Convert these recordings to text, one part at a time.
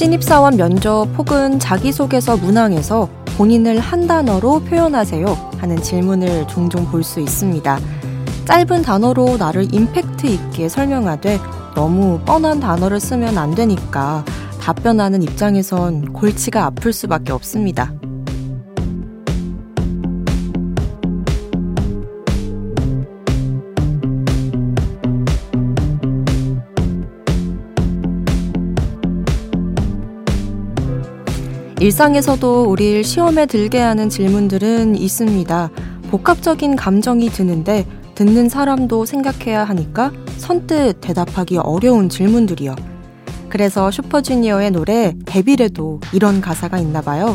신입사원 면접 혹은 자기소개서 문항에서 본인을 한 단어로 표현하세요 하는 질문을 종종 볼 수 있습니다. 짧은 단어로 나를 임팩트 있게 설명하되 너무 뻔한 단어를 쓰면 안 되니까 답변하는 입장에선 골치가 아플 수밖에 없습니다. 일상에서도 우리를 시험에 들게 하는 질문들은 있습니다. 복합적인 감정이 드는데 듣는 사람도 생각해야 하니까 선뜻 대답하기 어려운 질문들이요. 그래서 슈퍼주니어의 노래 데빌에도 이런 가사가 있나 봐요.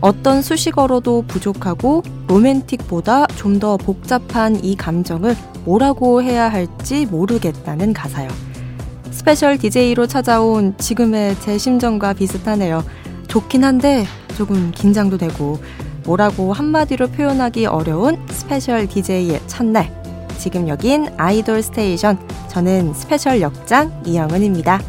어떤 수식어로도 부족하고 로맨틱보다 좀 더 복잡한 이 감정을 뭐라고 해야 할지 모르겠다는 가사요. special DJ로 찾아온 지금의 제 심정과 비슷하네요. 좋긴 한데 조금 긴장도 되고 뭐라고 한마디로 표현하기 어려운 special DJ의 첫날. 지금 여긴 아이돌 스테이션. 저는 special 역장 이영은입니다.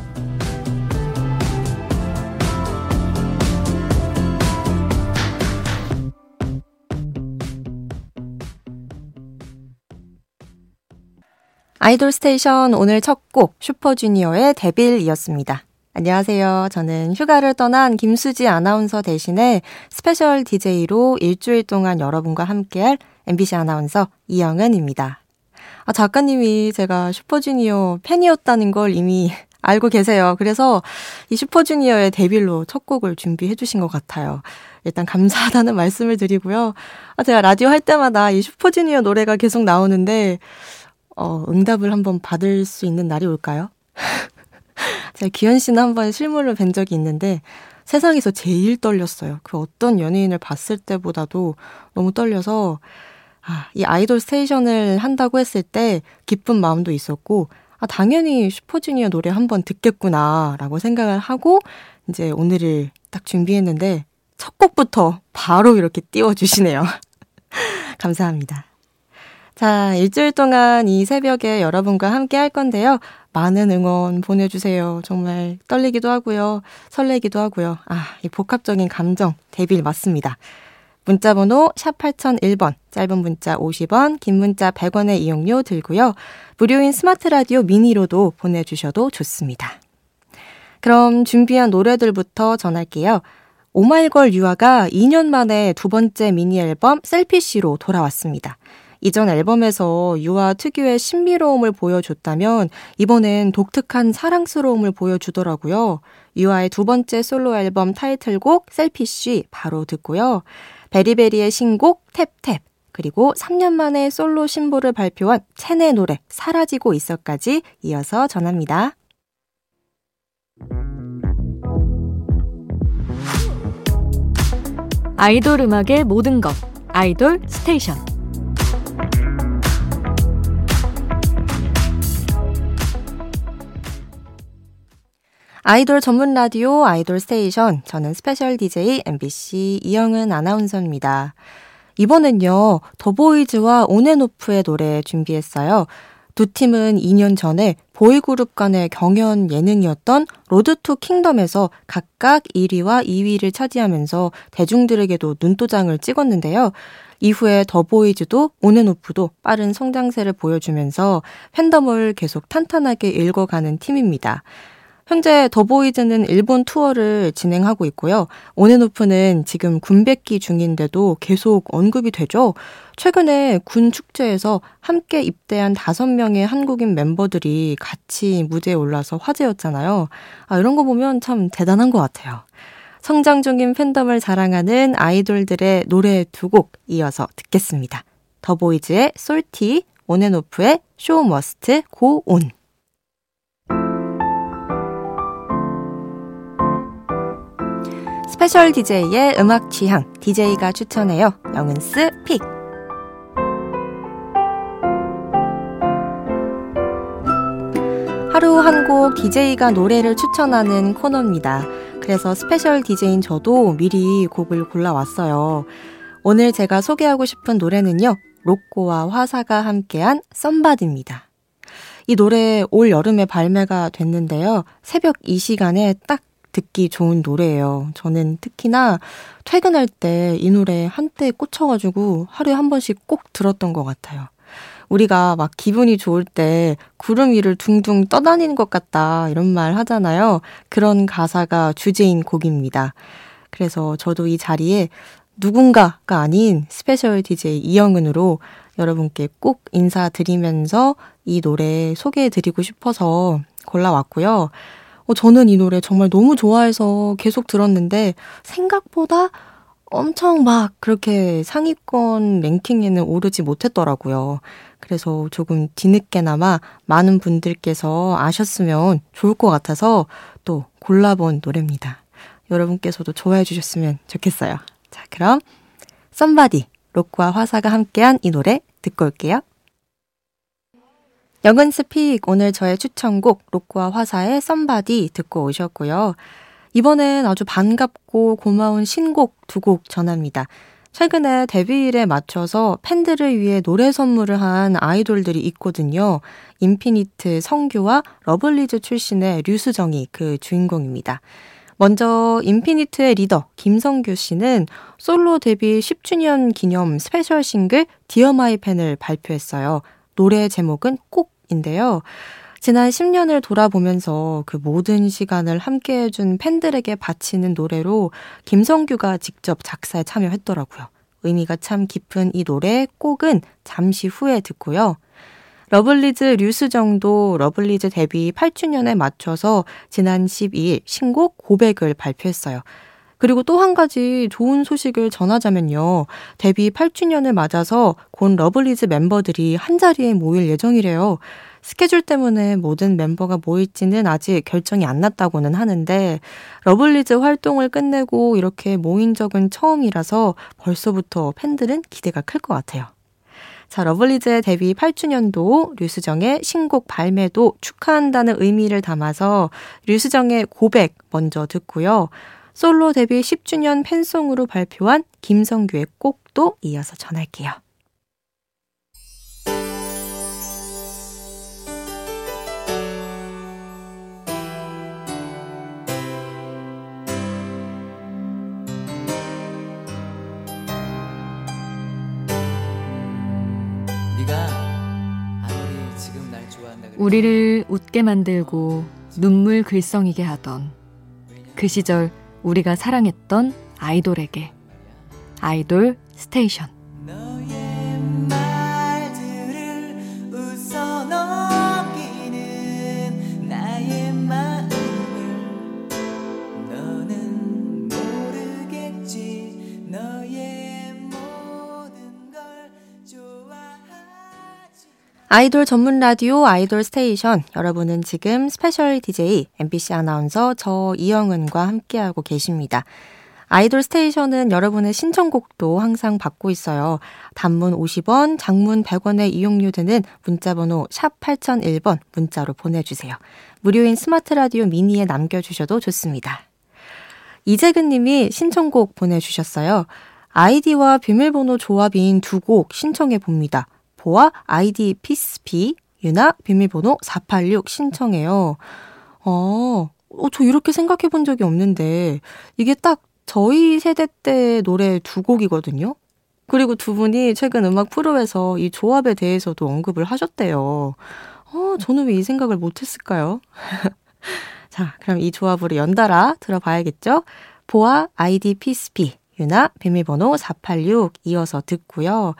아이돌 스테이션 오늘 첫 곡 슈퍼주니어의 Devil이었습니다. 안녕하세요. 저는 휴가를 떠난 김수지 아나운서 대신에 special DJ로 일주일 동안 여러분과 함께할 MBC 아나운서 이영은입니다. 아, 작가님이 제가 슈퍼주니어 팬이었다는 걸 이미 알고 계세요. 그래서 이 슈퍼주니어의 Devil로 첫 곡을 준비해 주신 것 같아요. 일단 감사하다는 말씀을 드리고요. 아, 제가 라디오 할 때마다 이 슈퍼주니어 노래가 계속 나오는데, 어, 응답을 한번 받을 수 있는 날이 올까요? 제가 기현 씨는 한 번 실물을 뵌 적이 있는데 세상에서 제일 떨렸어요. 그 어떤 연예인을 봤을 때보다도 너무 떨려서 아, 이 아이돌 스테이션을 한다고 했을 때 기쁜 마음도 있었고 아, 당연히 슈퍼주니어 노래 한 번 듣겠구나라고 생각을 하고 이제 오늘을 딱 준비했는데 첫 곡부터 바로 이렇게 띄워주시네요. 감사합니다. 자, 일주일 동안 이 새벽에 여러분과 함께 할 건데요. 많은 응원 보내주세요. 정말 떨리기도 하고요. 설레기도 하고요. 아, 이 복합적인 감정, 데빌 맞습니다. 문자 번호 샵 8001번, 짧은 문자 50원, 긴 문자 100원의 이용료 들고요. 무료인 스마트 라디오 미니로도 보내주셔도 좋습니다. 그럼 준비한 노래들부터 전할게요. 오마이걸 유아가 2년 만에 두 번째 미니 앨범 셀피쉬로 돌아왔습니다. 이전 앨범에서 유아 특유의 신비로움을 보여줬다면 이번엔 독특한 사랑스러움을 보여주더라고요. 유아의 두 번째 솔로 앨범 타이틀곡 셀피쉬 바로 듣고요. 베리베리의 신곡 탭탭 그리고 3년 만에 솔로 신보를 발표한 첸의 노래 사라지고 있어까지 이어서 전합니다. 아이돌 음악의 모든 것 아이돌 스테이션 아이돌 전문 라디오 아이돌 스테이션. 저는 스페셜 DJ MBC 이영은 아나운서입니다. 이번엔요, 더보이즈와 온앤오프의 노래 준비했어요. 두 팀은 2년 전에 보이그룹 간의 경연 예능이었던 Road to Kingdom에서 각각 1위와 2위를 차지하면서 대중들에게도 눈도장을 찍었는데요. 이후에 더보이즈도 온앤오프도 빠른 성장세를 보여주면서 팬덤을 계속 탄탄하게 읽어가는 팀입니다. 현재 더보이즈는 일본 투어를 진행하고 있고요. 온앤오프는 지금 군백기 중인데도 계속 언급이 되죠. 최근에 군 축제에서 함께 입대한 다섯 명의 한국인 멤버들이 같이 무대에 올라서 화제였잖아요. 아, 이런 거 보면 참 대단한 것 같아요. 성장 중인 팬덤을 자랑하는 아이돌들의 노래 두 곡 이어서 듣겠습니다. 더보이즈의 Salty, 온앤오프의 Show Must Go On. 스페셜 DJ의 음악 취향, DJ가 추천해요. 영은's Pick. 하루 한 곡 DJ가 노래를 추천하는 코너입니다. 그래서 스페셜 DJ인 저도 미리 곡을 골라왔어요. 오늘 제가 소개하고 싶은 노래는요. 로꼬와 화사가 함께한 Somebody입니다. 이 노래 올 여름에 발매가 됐는데요. 새벽 이 시간에 딱 듣기 좋은 노래예요. 저는 특히나 퇴근할 때 이 노래 한때 꽂혀가지고 하루에 한 번씩 꼭 들었던 것 같아요. 우리가 막 기분이 좋을 때 구름 위를 둥둥 떠다니는 것 같다 이런 말 하잖아요. 그런 가사가 주제인 곡입니다. 그래서 저도 이 자리에 누군가가 아닌 스페셜 DJ 이영은으로 여러분께 꼭 인사드리면서 이 노래 소개해드리고 싶어서 골라왔고요. 어, 저는 이 노래 정말 너무 좋아해서 계속 들었는데 생각보다 엄청 막 그렇게 상위권 랭킹에는 오르지 못했더라고요. 그래서 조금 뒤늦게나마 많은 분들께서 아셨으면 좋을 것 같아서 또 골라본 노래입니다. 여러분께서도 좋아해 주셨으면 좋겠어요. 자, 그럼 Somebody 로꼬와 화사가 함께한 이 노래 듣고 올게요. 영은's Pick 오늘 저의 추천곡 로꼬와 화사의 Somebody 듣고 오셨고요. 이번엔 아주 반갑고 고마운 신곡 두 곡 전합니다. 최근에 데뷔일에 맞춰서 팬들을 위해 노래 선물을 한 아이돌들이 있거든요. 인피니트 성규와 러블리즈 출신의 류수정이 그 주인공입니다. 먼저 인피니트의 리더 김성규 씨는 솔로 데뷔 10주년 기념 스페셜 싱글 Dear My Fan을 발표했어요. 노래 제목은 꼭 인데요. 지난 10년을 돌아보면서 그 모든 시간을 함께 해준 팬들에게 바치는 노래로 김성규가 직접 작사에 참여했더라고요. 의미가 참 깊은 이 노래 꼭은 잠시 후에 듣고요. 러블리즈 류수정도 러블리즈 데뷔 8주년에 맞춰서 지난 12일 신곡 고백을 발표했어요. 그리고 또 한 가지 좋은 소식을 전하자면요. 데뷔 8주년을 맞아서 곧 러블리즈 멤버들이 한 자리에 모일 예정이래요. 스케줄 때문에 모든 멤버가 모일지는 아직 결정이 안 났다고는 하는데 러블리즈 활동을 끝내고 이렇게 모인 적은 처음이라서 벌써부터 팬들은 기대가 클 것 같아요. 자, 러블리즈의 데뷔 8주년도 류수정의 신곡 발매도 축하한다는 의미를 담아서 류수정의 고백 먼저 듣고요. 솔로 데뷔 10주년 팬송으로 발표한 김성규의 꼭도 이어서 전할게요. 우리를 웃게 만들고 눈물 글썽이게 하던 그 시절 우리가 사랑했던 아이돌에게. 아이돌 스테이션 아이돌 전문 라디오 아이돌 스테이션. 여러분은 지금 스페셜 DJ MBC 아나운서 저 이영은과 함께하고 계십니다. 아이돌 스테이션은 여러분의 신청곡도 항상 받고 있어요. 단문 50원, 장문 100원의 이용료 드는 문자번호 샵 8001번 문자로 보내주세요. 무료인 스마트 라디오 미니에 남겨주셔도 좋습니다. 이재근 님이 신청곡 보내주셨어요. 아이디와 비밀번호 조합인 두 곡 신청해 봅니다. 보아 아이디 피스피 유나 비밀번호 486 신청해요. 어, 어, 저 이렇게 생각해 본 적이 없는데 이게 딱 저희 세대 때 노래 두 곡이거든요. 그리고 두 분이 최근 음악 프로에서 이 조합에 대해서도 언급을 하셨대요. 어, 저는 왜 이 생각을 못 했을까요? 자, 그럼 이 조합으로 연달아 들어봐야겠죠? 보아 아이디 피스피 유나 비밀번호 486 이어서 듣고요.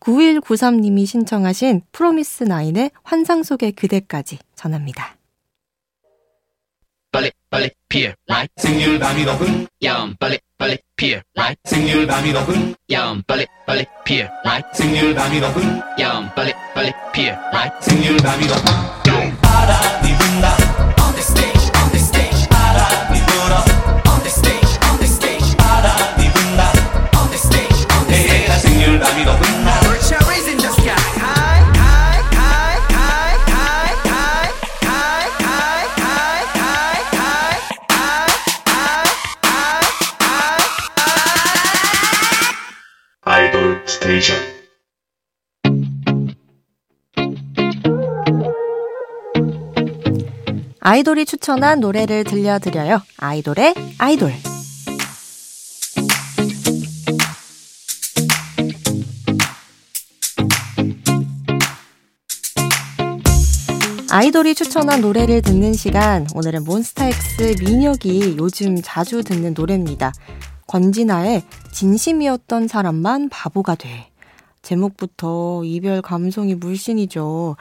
9193님이 신청하신 프로미스 나인의 환상 속의 그대까지 전합니다. 빨리 빨리 피어 라이 생률 밤이 높은 야음 빨리 빨리 피어 라이 생률 밤이 높은 야음 빨리 빨리 피어 라이 생률 밤이 높은 야음 빨리 빨리 피어 라이 생률 밤이 높은 바람이 아이돌이 추천한 노래를 들려드려요. 아이돌의 아이돌. 아이돌이 추천한 노래를 듣는 시간. 오늘은 몬스타엑스 민혁이 요즘 자주 듣는 노래입니다. 권진아의 진심이었던 사람만 바보가 돼. 제목부터 이별 감성이 물씬이죠.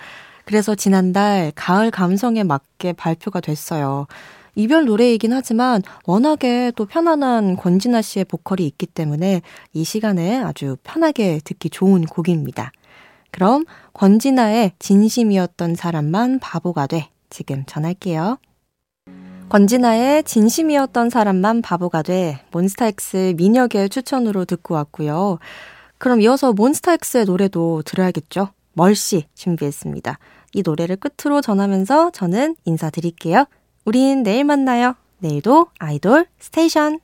그래서 지난달 가을 감성에 맞게 발표가 됐어요. 이별 노래이긴 하지만 워낙에 또 편안한 권진아 씨의 보컬이 있기 때문에 이 시간에 아주 편하게 듣기 좋은 곡입니다. 그럼 권진아의 진심이었던 사람만 바보가 돼. 지금 전할게요. 권진아의 진심이었던 사람만 바보가 돼. 몬스타엑스 민혁의 추천으로 듣고 왔고요. 그럼 이어서 몬스타엑스의 노래도 들어야겠죠? 멀씨 준비했습니다. 이 노래를 끝으로 전하면서 저는 인사드릴게요. 우린 내일 만나요. 내일도 아이돌 스테이션.